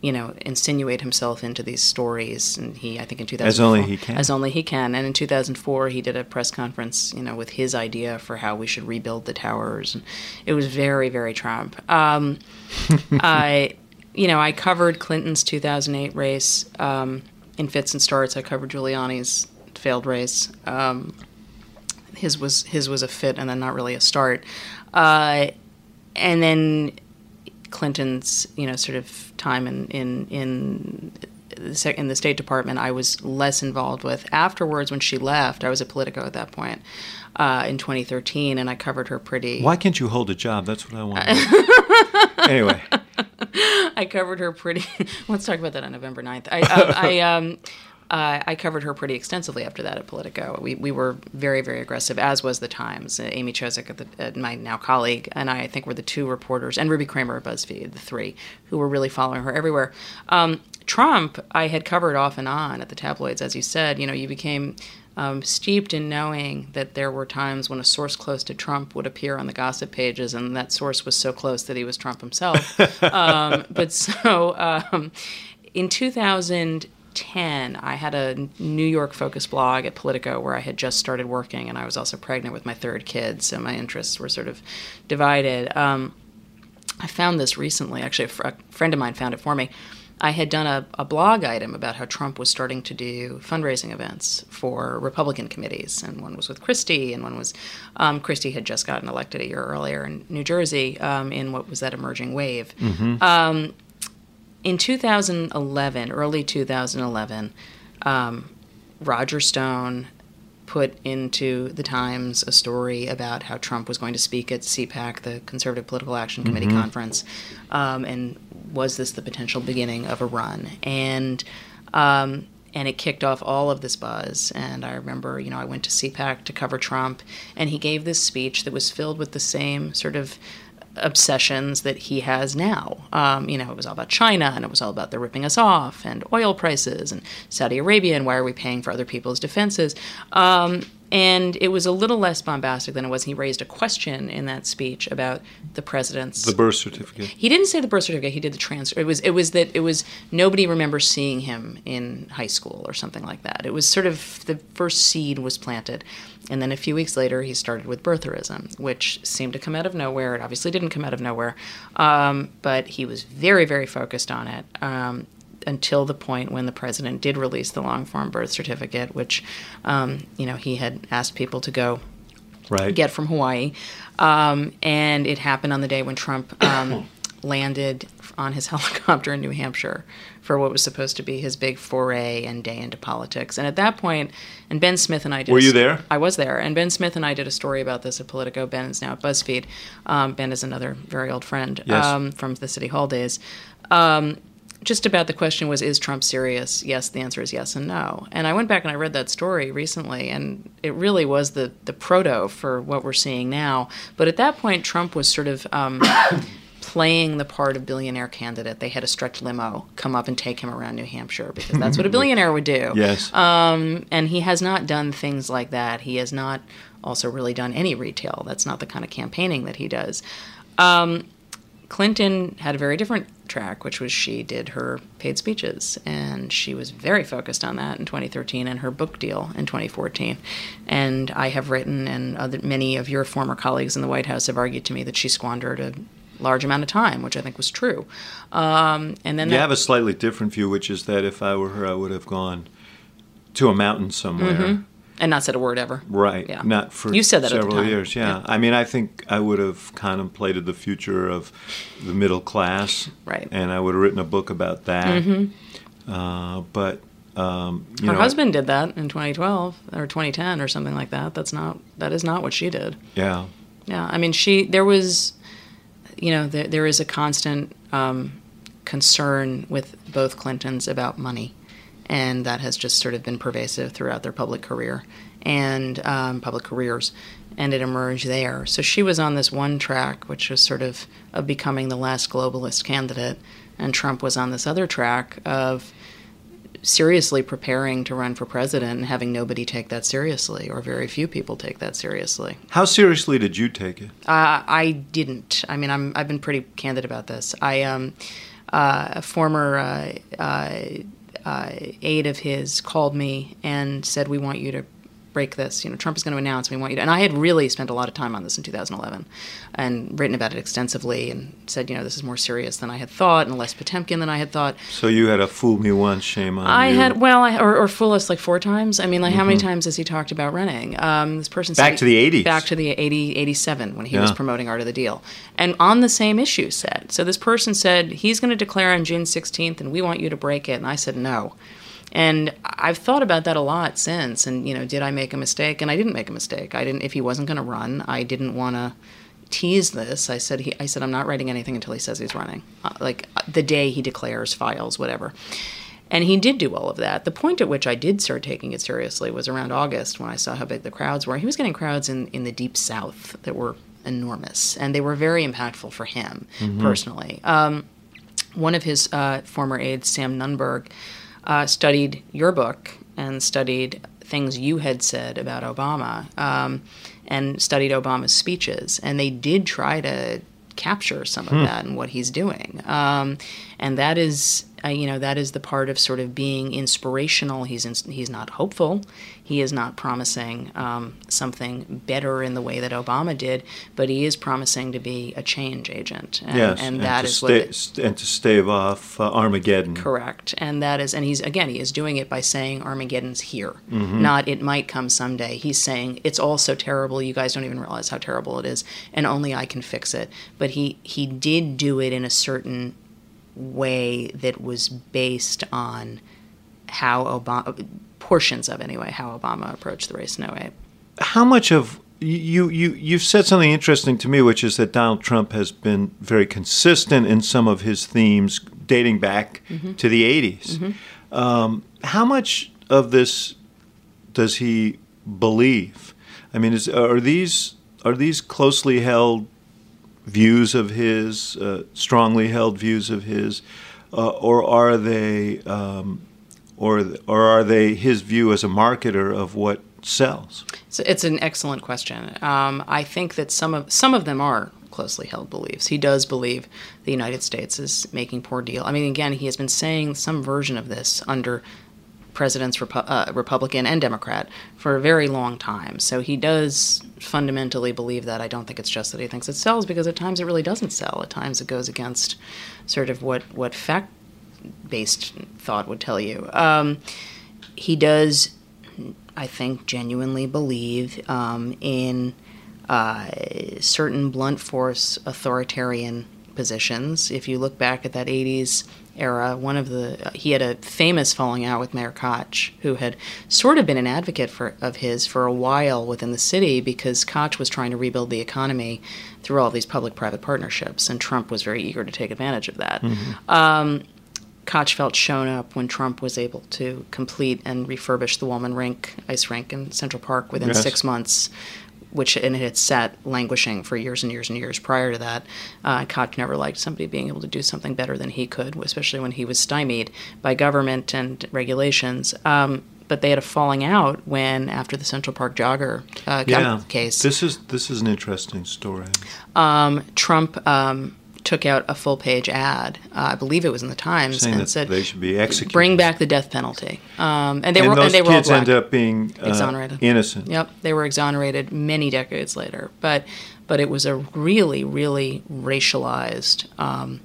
you know, insinuate himself into these stories, and he, I think, in 2004, As only he can. as only he can. And in 2004, he did a press conference, you know, with his idea for how we should rebuild the towers, and it was very, very Trump. Um, *laughs* I, you know, I covered Clinton's 2008 race um, in fits and starts. I covered Giuliani's failed race. Um, his was his was a fit and then not really a start. Uh, and then Clinton's, you know, sort of time in in in the in the State Department, I was less involved with. Afterwards, when she left, I was at Politico at that point uh, in 2013, and I covered her pretty. Why can't you hold a job? That's what I want. *laughs* anyway, I covered her pretty. *laughs* let's talk about that on November 9th. I, um, I, *laughs* um, uh, I covered her pretty extensively after that at Politico. We, we were very, very aggressive, as was the Times. Uh, Amy Chozick, at the, my now colleague, and I, I think were the two reporters, and Ruby Cramer BuzzFeed, the three who were really following her everywhere. Um, Trump, I had covered off and on at the tabloids, as you said. You know, you became um, steeped in knowing that there were times when a source close to Trump would appear on the gossip pages, and that source was so close that he was Trump himself. *laughs* um, but so um, in 2010, I had a New York focused blog at Politico where I had just started working, and I was also pregnant with my third kid, so my interests were sort of divided. Um, I found this recently. Actually, a, fr- a friend of mine found it for me. I had done a, a blog item about how Trump was starting to do fundraising events for Republican committees, and one was with Christie, and one was um, Christie had just gotten elected a year earlier in New Jersey um, in what was that emerging wave. Um, in 2011, early 2011, um, Roger Stone put into the Times a story about how Trump was going to speak at CPAC, the Conservative Political Action Committee conference, um, and was this the potential beginning of a run? And um, and it kicked off all of this buzz. And I remember, you know, I went to CPAC to cover Trump, and he gave this speech that was filled with the same sort of obsessions that he has now. Um, you know, it was all about China and it was all about the ripping us off and oil prices and Saudi Arabia and why are we paying for other people's defenses. Um, and it was a little less bombastic than it was. He raised a question in that speech about the president's the birth certificate. he didn't say the birth certificate. He did the transfer. It was it was that it was nobody remembers seeing him in high school or something like that. It was sort of the first seed was planted, and then a few weeks later he started with birtherism, which seemed to come out of nowhere. It obviously didn't come out of nowhere, um, but he was very very focused on it. Um, until the point when the president did release the long form birth certificate, which, um, you know, he had asked people to go Right. get from Hawaii. Um, and it happened on the day when Trump um, *coughs* landed on his *laughs* helicopter in New Hampshire for what was supposed to be his big foray and day into politics. And at that point, and Ben Smith and I did. Were you there? I was there. And Ben Smith and I did a story about this at Politico. Ben is now at BuzzFeed. Um, ben is another very old friend Yes. um, from the City Hall days. Um, just about the question was, is Trump serious? Yes, the answer is yes and no. And I went back and I read that story recently, and it really was the, the proto for what we're seeing now. But at that point, Trump was sort of um, playing the part of billionaire candidate. They had a stretch limo come up and take him around New Hampshire because that's what a *laughs* billionaire would do. Yes. Um, and he has not done things like that. He has not also really done any retail. That's not the kind of campaigning that he does. Um, Clinton had a very different track, which was she did her paid speeches, and she was very focused on that in 2013 and her book deal in 2014. And I have written, and other, many of your former colleagues in the White House have argued to me that she squandered a large amount of time, which I think was true. Um, and then You that- have a slightly different view, which is that if I were her, I would have gone to a mountain somewhere. and not said a word ever. Right. Mm-hmm. Yeah. Not for You said that several years. Yeah. Yeah. I mean, I think I would have contemplated the future of the middle class. Right. Mm-hmm. And I would have written a book about that. Uh, but um, you Her know, husband did that in 2012 or 2010 or something like that. That's not that is not what she did. Yeah. Yeah, I mean, she there was, you know, there, there is a constant um, concern with both Clintons about money, and that has just sort of been pervasive throughout their public career and um, public careers, and it emerged there. So she was on this one track, which was sort of of becoming the last globalist candidate, and Trump was on this other track of seriously preparing to run for president and having nobody take that seriously, or very few people take that seriously. How seriously did you take it? Uh, I didn't. I mean, I'm, I've been pretty candid about this. I um, uh, a former uh, uh, uh aide of his called me and said, "We want you to break this. You know, Trump is going to announce. We want you to. And I had really spent a lot of time on this in 2011, and written about it extensively, and said, you know, this is more serious than I had thought, and less Potemkin than I had thought. So you had a fool me once, shame on I you. I had well, I, or, or fool us like four times. I mean, like mm-hmm. how many mm-hmm. times has he talked about running? Um, this person back to the 80s, back to the 80, 87 when he yeah. was promoting Art of the Deal, and on the same issue said. So this person said he's going to declare on June 16th, and we want you to break it, and I said no. And I've thought about that a lot since. And, you know, did I make a mistake? And I didn't make a mistake. I didn't, if he wasn't going to run, I didn't want to tease this. I said, he, I said, I'm not writing anything until he says he's running. Uh, like uh, the day he declares, files, whatever. And he did do all of that. The point at which I did start taking it seriously was around August when I saw how big the crowds were. He was getting crowds in, in the deep south that were enormous, and they were very impactful for him mm-hmm. personally. Um, one of his uh, former aides, Sam Nunberg, uh, studied your book and studied things you had said about Obama um, and studied Obama's speeches. And they did try to capture some of hmm. that and what he's doing. Um, and that is uh, you know that is the part of sort of being inspirational. He's in, he's not hopeful. He is not promising um, something better in the way that Obama did, but he is promising to be a change agent. And, yes, and, and that is sta- what it, and to stave off uh, Armageddon. Correct, and that is and he's again he is doing it by saying Armageddon's here, mm-hmm. not it might come someday. He's saying it's all so terrible you guys don't even realize how terrible it is, and only I can fix it. But he he did do it in a certain way that was based on how Obama, portions of anyway, how Obama approached the race in 08. How much of you you you've said something interesting to me, which is that Donald Trump has been very consistent in some of his themes dating back mm-hmm. to the 80s. Mm-hmm. Um, how much of this does he believe? I mean, is, are these are these closely held views of his, uh, strongly held views of his, uh, or are they, um, or or are they his view as a marketer of what sells? So it's an excellent question. Um, I think that some of some of them are closely held beliefs. He does believe the United States is making poor deal. I mean, again, he has been saying some version of this under presidents, Repu- uh, Republican and Democrat, for a very long time. So he does fundamentally believe that. I don't think it's just that he thinks it sells, because at times it really doesn't sell. At times it goes against sort of what, what fact based thought would tell you. Um, he does, I think, genuinely believe um, in uh, certain blunt force authoritarian positions. If you look back at that 80s era, one of the he had a famous falling out with Mayor Koch, who had sort of been an advocate for of his for a while within the city because Koch was trying to rebuild the economy through all these public-private partnerships, and Trump was very eager to take advantage of that. Mm-hmm. Um, Koch felt shown up when Trump was able to complete and refurbish the Wollman Rink ice rink in Central Park within yes. six months which and it had sat languishing for years and years and years prior to that. Uh, Koch never liked somebody being able to do something better than he could, especially when he was stymied by government and regulations. Um, but they had a falling out when, after the Central Park jogger uh, yeah, case. This is this is an interesting story. Um, Trump um, took out a full page ad. Uh, I believe it was in the Times Saying and said they should be executed. Bring back the death penalty. Um, and they and were those and they were kids all ended up being uh, exonerated. Innocent. Yep, they were exonerated many decades later. But but it was a really really racialized, um,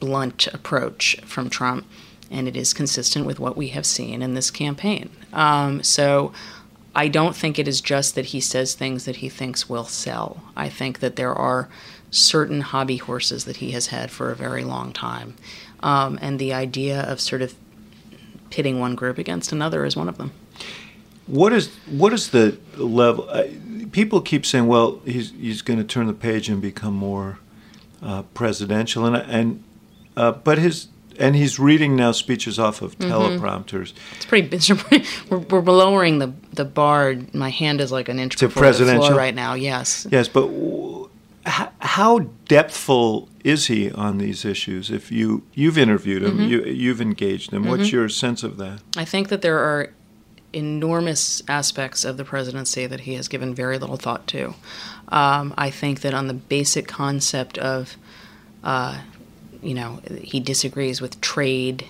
blunt approach from Trump, and it is consistent with what we have seen in this campaign. Um, so. I don't think it is just that he says things that he thinks will sell. I think that there are certain hobby horses that he has had for a very long time. Um, and the idea of sort of pitting one group against another is one of them. What is what is the level? Uh, people keep saying, "Well, he's he's going to turn the page and become more uh, presidential," and and uh, but his and he's reading now speeches off of mm-hmm. teleprompters. It's pretty. It's *laughs* pretty we're, we're, lowering the the bar. My hand is like an inch to presidential right now. Yes. Yes, but H- how depthful is he on these issues? If you you've interviewed him, Mm-hmm. you, you've engaged him. What's your sense of that? I think that there are enormous aspects of the presidency that he has given very little thought to. Um, I think that on the basic concept of, uh, you know, he disagrees with trade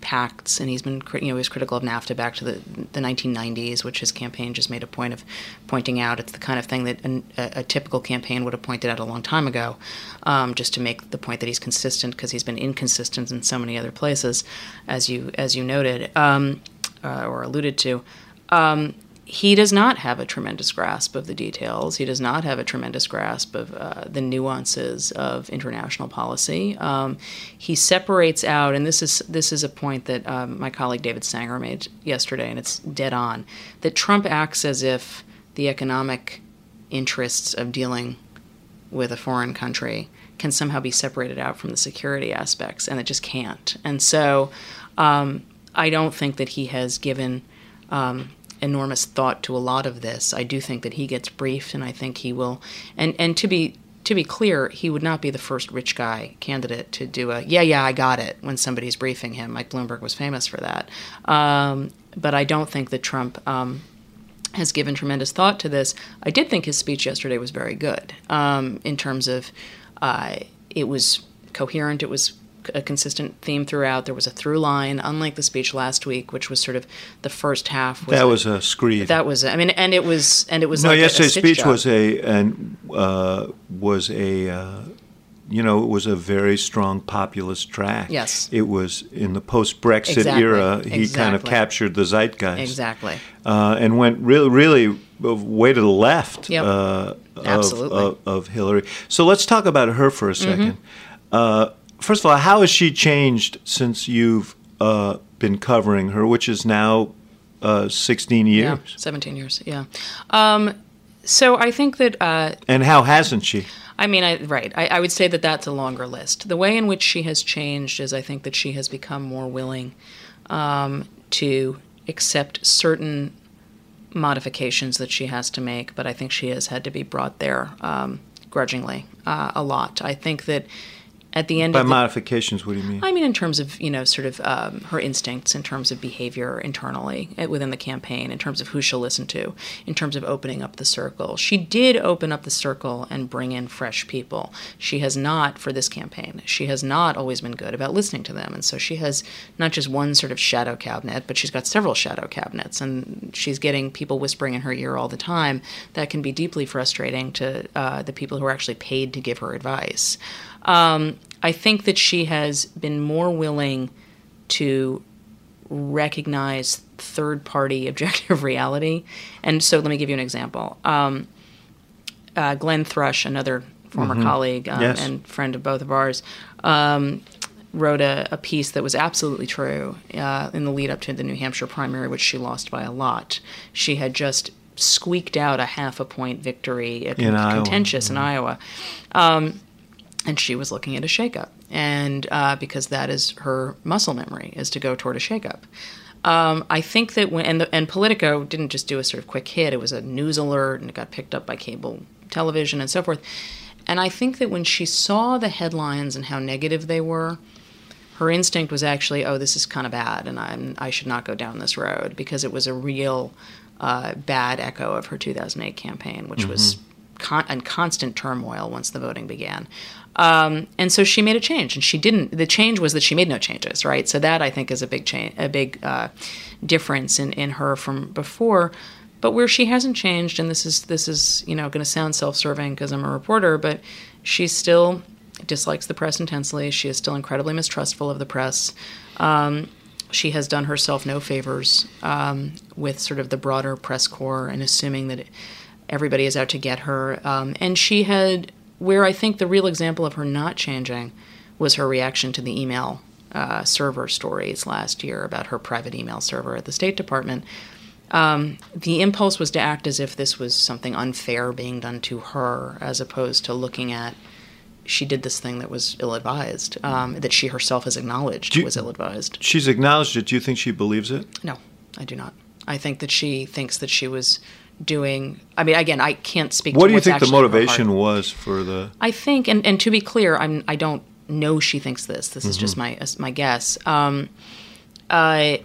pacts, and he's been you know, he was critical of NAFTA back to the, the 1990s, which his campaign just made a point of pointing out. It's the kind of thing that an, a, a typical campaign would have pointed out a long time ago, um, just to make the point that he's consistent because he's been inconsistent in so many other places, as you as you noted um, uh, or alluded to. Um, he does not have a tremendous grasp of the details. He does not have a tremendous grasp of uh, the nuances of international policy. Um, he separates out, and this is this is a point that um, my colleague David Sanger made yesterday, and it's dead on. That Trump acts as if the economic interests of dealing with a foreign country can somehow be separated out from the security aspects, and it just can't. And so, um, I don't think that he has given um, enormous thought to a lot of this. I do think that he gets briefed, and I think he will. And and to be to be clear, he would not be the first rich guy candidate to do a yeah yeah I got it when somebody's briefing him. Mike Bloomberg was famous for that. Um, but I don't think that Trump. Um, has given tremendous thought to this. I did think his speech yesterday was very good um, in terms of uh, it was coherent. It was a consistent theme throughout. There was a through line, unlike the speech last week, which was sort of the first half. Was That was a screed. that was. I mean, and it was, and it was. no, like yesterday's speech job. was a and uh, was a uh, you know it was a very strong populist track. Yes. it was in the post Brexit Exactly, era. He kind of captured the zeitgeist exactly. uh, and went really really way to the left Yep. uh, of, Absolutely. of, of Hillary. So let's talk about her for a 2nd Mm-hmm. Uh, first of all, how has she changed since you've uh, been covering her, which is now uh, 16 years? Yeah, seventeen years. Yeah. Um, so I think that. Uh, And how hasn't she? I mean, I, right. I, I would say that that's a longer list. The way in which she has changed is I think that she has become more willing um, to accept certain modifications that she has to make, but I think she has had to be brought there um, grudgingly uh, a lot. I think that at the end By of the, modifications, what do you mean? I mean, in terms of you know, sort of um, her instincts, in terms of behavior internally uh, within the campaign, in terms of who she'll listen to, in terms of opening up the circle. She did open up the circle and bring in fresh people. She has not for this campaign. She has not always been good about listening to them, and so she has not just one sort of shadow cabinet, but she's got several shadow cabinets, and she's getting people whispering in her ear all the time. That can be deeply frustrating to uh, the people who are actually paid to give her advice. Um, I think that she has been more willing to recognize third party *laughs* objective reality. And so let me give you an example. Um, uh, Glenn Thrush, another former colleague um, Yes. and friend of both of ours, um, wrote a, a piece that was absolutely true uh, in the lead up to the New Hampshire primary, which she lost by a lot. She had just squeaked out a half a point victory, a In Iowa. contentious in Iowa Um, and she was looking at a shakeup, and uh, because that is her muscle memory is to go toward a shakeup. Um, I think that when and, the, and Politico didn't just do a sort of quick hit; it was a news alert, and it got picked up by cable television and so forth. And I think that when she saw the headlines and how negative they were, her instinct was actually, "Oh, this is kind of bad, and I'm I should not go down this road," because it was a real uh, bad echo of her 2008 campaign, which was con- constant turmoil once the voting began. Um, and so she made a change, and she didn't. The change was that she made no changes, right? So that I think is a big change, a big uh, difference in, in her from before. But where she hasn't changed, and this is this is you know going to sound self-serving because I'm a reporter, but she still dislikes the press intensely. She is still incredibly mistrustful of the press. Um, she has done herself no favors um, with sort of the broader press corps and assuming that everybody is out to get her. Um, and she had, where I think the real example of her not changing was her reaction to the email uh, server stories last year about her private email server at the State Department. Um, the impulse was to act as if this was something unfair being done to her, as opposed to looking at she did this thing that was ill advised, um, that she herself has acknowledged you- was ill advised. She's acknowledged it. Do you think she believes it? No, I do not. I think that she thinks that she was doing. I mean, again, I can't speak. What do you think the actually in her motivation was for the? I think, and, and to be clear, I'm I don't know she thinks this. This is just my my guess. Um, I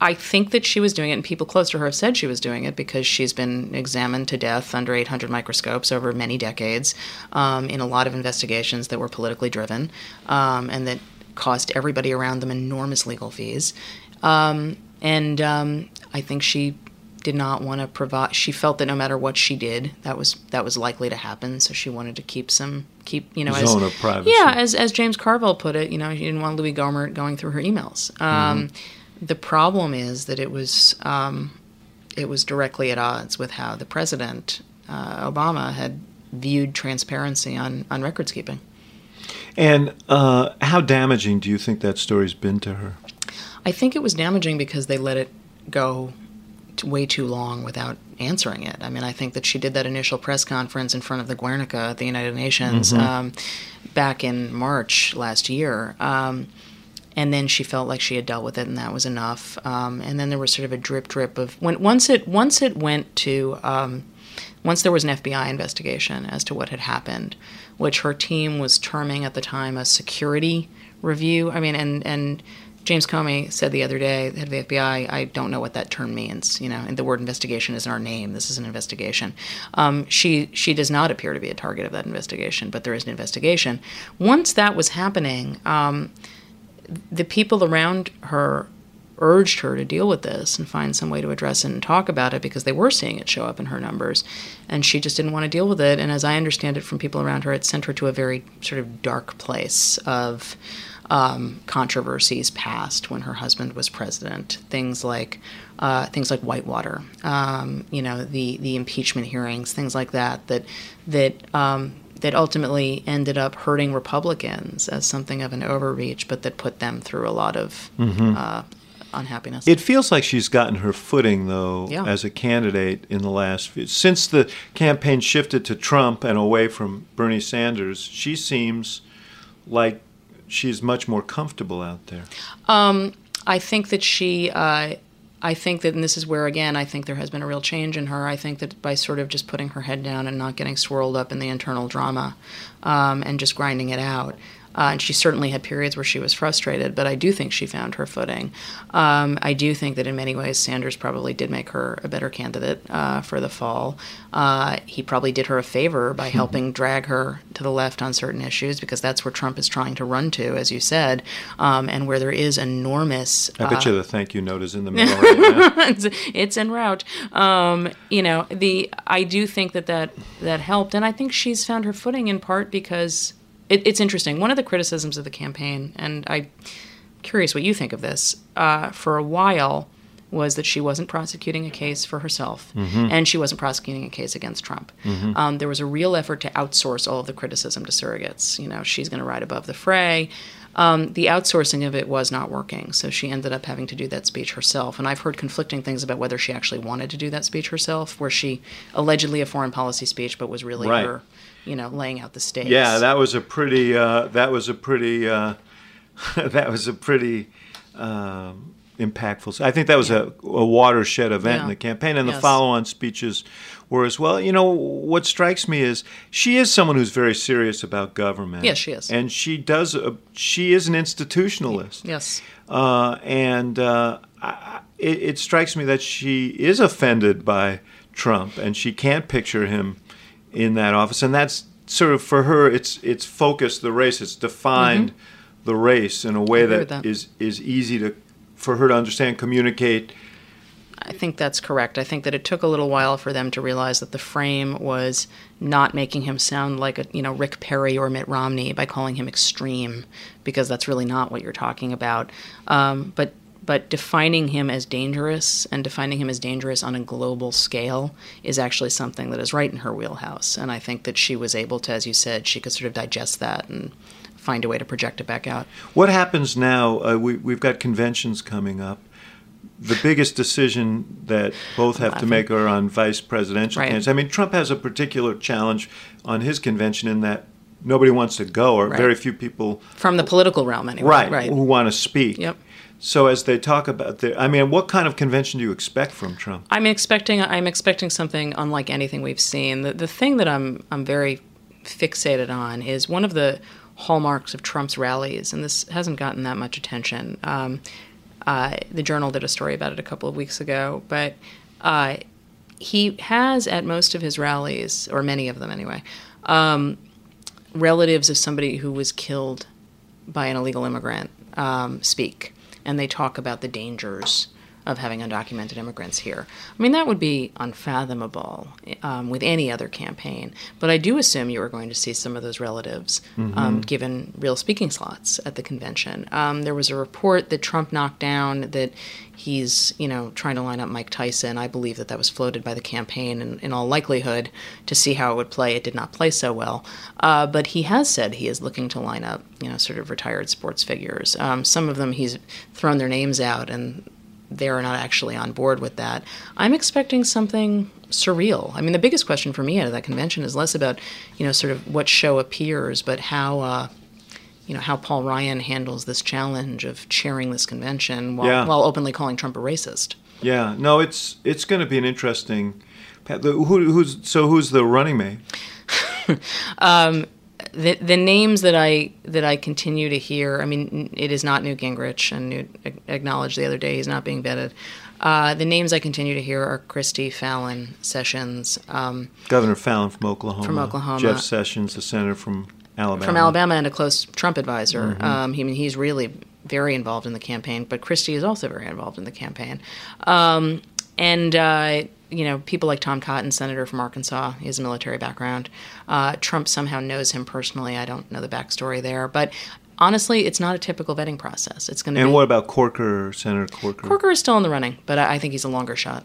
I think that she was doing it, and people close to her have said she was doing it because she's been examined to death under 800 microscopes over many decades um, in a lot of investigations that were politically driven um, and that cost everybody around them enormous legal fees. Um, and um, I think she did not want to provide. She felt that no matter what she did, that was that was likely to happen. So she wanted to keep some keep you know as, Zone of privacy. Yeah, as as James Carville put it, you know, she didn't want Louie Gohmert going through her emails. Um, The problem is that it was um, it was directly at odds with how the president uh, Obama had viewed transparency on on records keeping. And uh, how damaging do you think that story's been to her? I think it was damaging because they let it go way too long without answering it. I mean, I think that she did that initial press conference in front of the Guernica at the United Nations um, back in March last year. Um, and then she felt like she had dealt with it, and that was enough. Um, and then there was sort of a drip, drip of when once it once it went to um, once there was an FBI investigation as to what had happened, which her team was terming at the time a security review. I mean, and and James Comey said the other day, the head of the FBI, I don't know what that term means. You know, and the word investigation is our name. This is an investigation. Um, she she does not appear to be a target of that investigation, but there is an investigation. Once that was happening, um, the people around her urged her to deal with this and find some way to address it and talk about it because they were seeing it show up in her numbers and she just didn't want to deal with it and as i understand it from people around her it sent her to a very sort of dark place of um, controversies past when her husband was president things like uh, things like whitewater um, you know the the impeachment hearings things like that that that um, that ultimately ended up hurting Republicans as something of an overreach, but that put them through a lot of uh, unhappiness. It feels like she's gotten her footing, though, Yeah. as a candidate in the last few. Since the campaign shifted to Trump and away from Bernie Sanders, she seems like she's much more comfortable out there. I think that she, uh, I think that, and this is where again, I think there has been a real change in her. I think that by sort of just putting her head down and not getting swirled up in the internal drama um, and just grinding it out. Uh, and she certainly had periods where she was frustrated, but I do think she found her footing. Um, I do think that in many ways Sanders probably did make her a better candidate uh, for the fall. Uh, he probably did her a favor by helping drag her to the left on certain issues because that's where Trump is trying to run to, as you said, um, and where there is enormous. I bet uh, you the thank you note is in the *laughs* middle right it's, it's en route. Um, you know, the I do think that, that that helped, and I think she's found her footing in part because it, it's interesting. One of the criticisms of the campaign, and I'm curious what you think of this, uh, for a while was that she wasn't prosecuting a case for herself and she wasn't prosecuting a case against Trump. Um, there was a real effort to outsource all of the criticism to surrogates. You know, she's going to ride above the fray. Um, the outsourcing of it was not working, so she ended up having to do that speech herself. And I've heard conflicting things about whether she actually wanted to do that speech herself, where she allegedly a foreign policy speech, but was really Right. her, you know, laying out the stakes. Yeah, that was a pretty. Uh, that was a pretty. Uh, *laughs* that was a pretty um, impactful. I think that was a, a watershed event in the campaign, and the follow-on speeches were as well. You know, what strikes me is she is someone who's very serious about government. Yes, she is. and she does. A, she is an institutionalist. Yes. Uh, and uh, I- it, it strikes me that she is offended by Trump, and she can't picture him in that office. And that's sort of for her. It's it's focused the race. It's defined the race in a way Mm-hmm. that that. is is easy to for her to understand, communicate. I think that's correct. I think that it took a little while for them to realize that the frame was not making him sound like a you know Rick Perry or Mitt Romney by calling him extreme, because that's really not what you're talking about. Um, but but defining him as dangerous and defining him as dangerous on a global scale is actually something that is right in her wheelhouse. And I think that she was able to, as you said, she could sort of digest that and find a way to project it back out. What happens now? Uh, we we've got conventions coming up. The biggest decision that both have to make are on vice presidential Right. candidates. I mean, Trump has a particular challenge on his convention in that nobody wants to go, or Right. very few people, From the political realm, anyway. right, Right. who want to speak. Yep. So as they talk about the, I mean, what kind of convention do you expect from Trump? I'm expecting I'm expecting something unlike anything we've seen. The the thing that I'm I'm very fixated on is one of the hallmarks of Trump's rallies, and this hasn't gotten that much attention. Um, uh, the Journal did a story about it a couple of weeks ago, but uh, he has at most of his rallies, or many of them anyway, um, relatives of somebody who was killed by an illegal immigrant um, speak, and they talk about the dangers of having undocumented immigrants here. I mean, that would be unfathomable um, with any other campaign. But I do assume you are going to see some of those relatives um, given real speaking slots at the convention. Um, there was a report that Trump knocked down that he's, you know, trying to line up Mike Tyson. I believe that that was floated by the campaign, and in all likelihood, to see how it would play. It did not play so well. Uh, but he has said he is looking to line up, you know, sort of retired sports figures. Um, some of them he's thrown their names out, and they're not actually on board with that. I'm expecting something surreal. I mean, the biggest question for me out of that convention is less about, you know, sort of what show appears, but how, uh, you know, how Paul Ryan handles this challenge of chairing this convention while, Yeah. while openly calling Trump a racist. Yeah, no, it's it's going to be an interesting. Who, who's so? Who's the running mate? *laughs* the the names that I that I continue to hear. I mean, it is not Newt Gingrich, and Newt acknowledged the other day he's not being vetted. Uh, the names I continue to hear are Christie, Fallin, Sessions, um, Governor Fallin from Oklahoma. From Oklahoma. Jeff Sessions, the senator from Alabama. from Alabama, and a close Trump advisor. Um, he, I mean, he's really very involved in the campaign, but Christie is also very involved in the campaign. Um, and uh, you know, people like Tom Cotton, senator from Arkansas, he has a military background. Uh, Trump somehow knows him personally. I don't know the backstory there, but honestly, it's not a typical vetting process. It's going to And be. what about Corker, Senator Corker? Corker is still in the running, but I, I think he's a longer shot.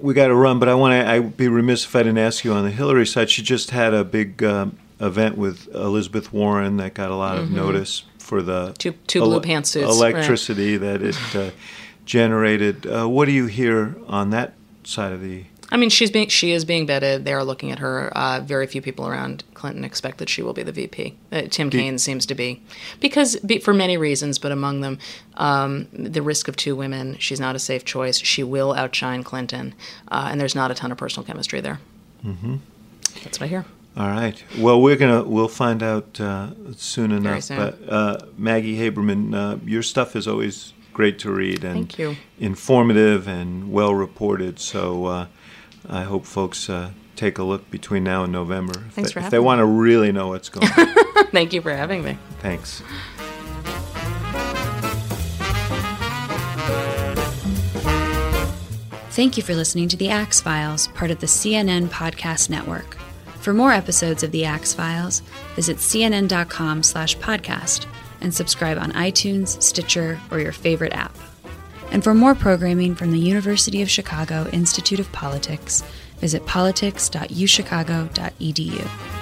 we got to run, but I want to. I'd be remiss if I didn't ask you on the Hillary side. She just had a big um, event with Elizabeth Warren that got a lot of notice for the Mm-hmm. Two- two blue pantsuits, right. electricity that it uh, generated. Uh, what do you hear on that side of the? I mean, she's being she is being vetted. They are looking at her. Uh, very few people around Clinton expect that she will be the VP. Uh, Tim Kaine seems to be, because be, for many reasons, but among them, um, the risk of two women. She's not a safe choice. She will outshine Clinton, uh, and there's not a ton of personal chemistry there. Mm-hmm. That's what I hear. All right. Well, we're gonna we'll find out uh, soon enough. soon. But uh, Maggie Haberman, uh, your stuff is always great to read and Thank you. informative and well reported. So uh, I hope folks uh, take a look between now and November if Thanks they, for if having they me. want to really know what's going on. *laughs* Thank you for having me. Thanks. Thank you for listening to The Axe Files, part of the CNN Podcast Network. For more episodes of The Axe Files, visit cnn.com slash podcast and subscribe on iTunes, Stitcher, or your favorite app. And for more programming from the University of Chicago Institute of Politics, visit politics.uchicago.edu.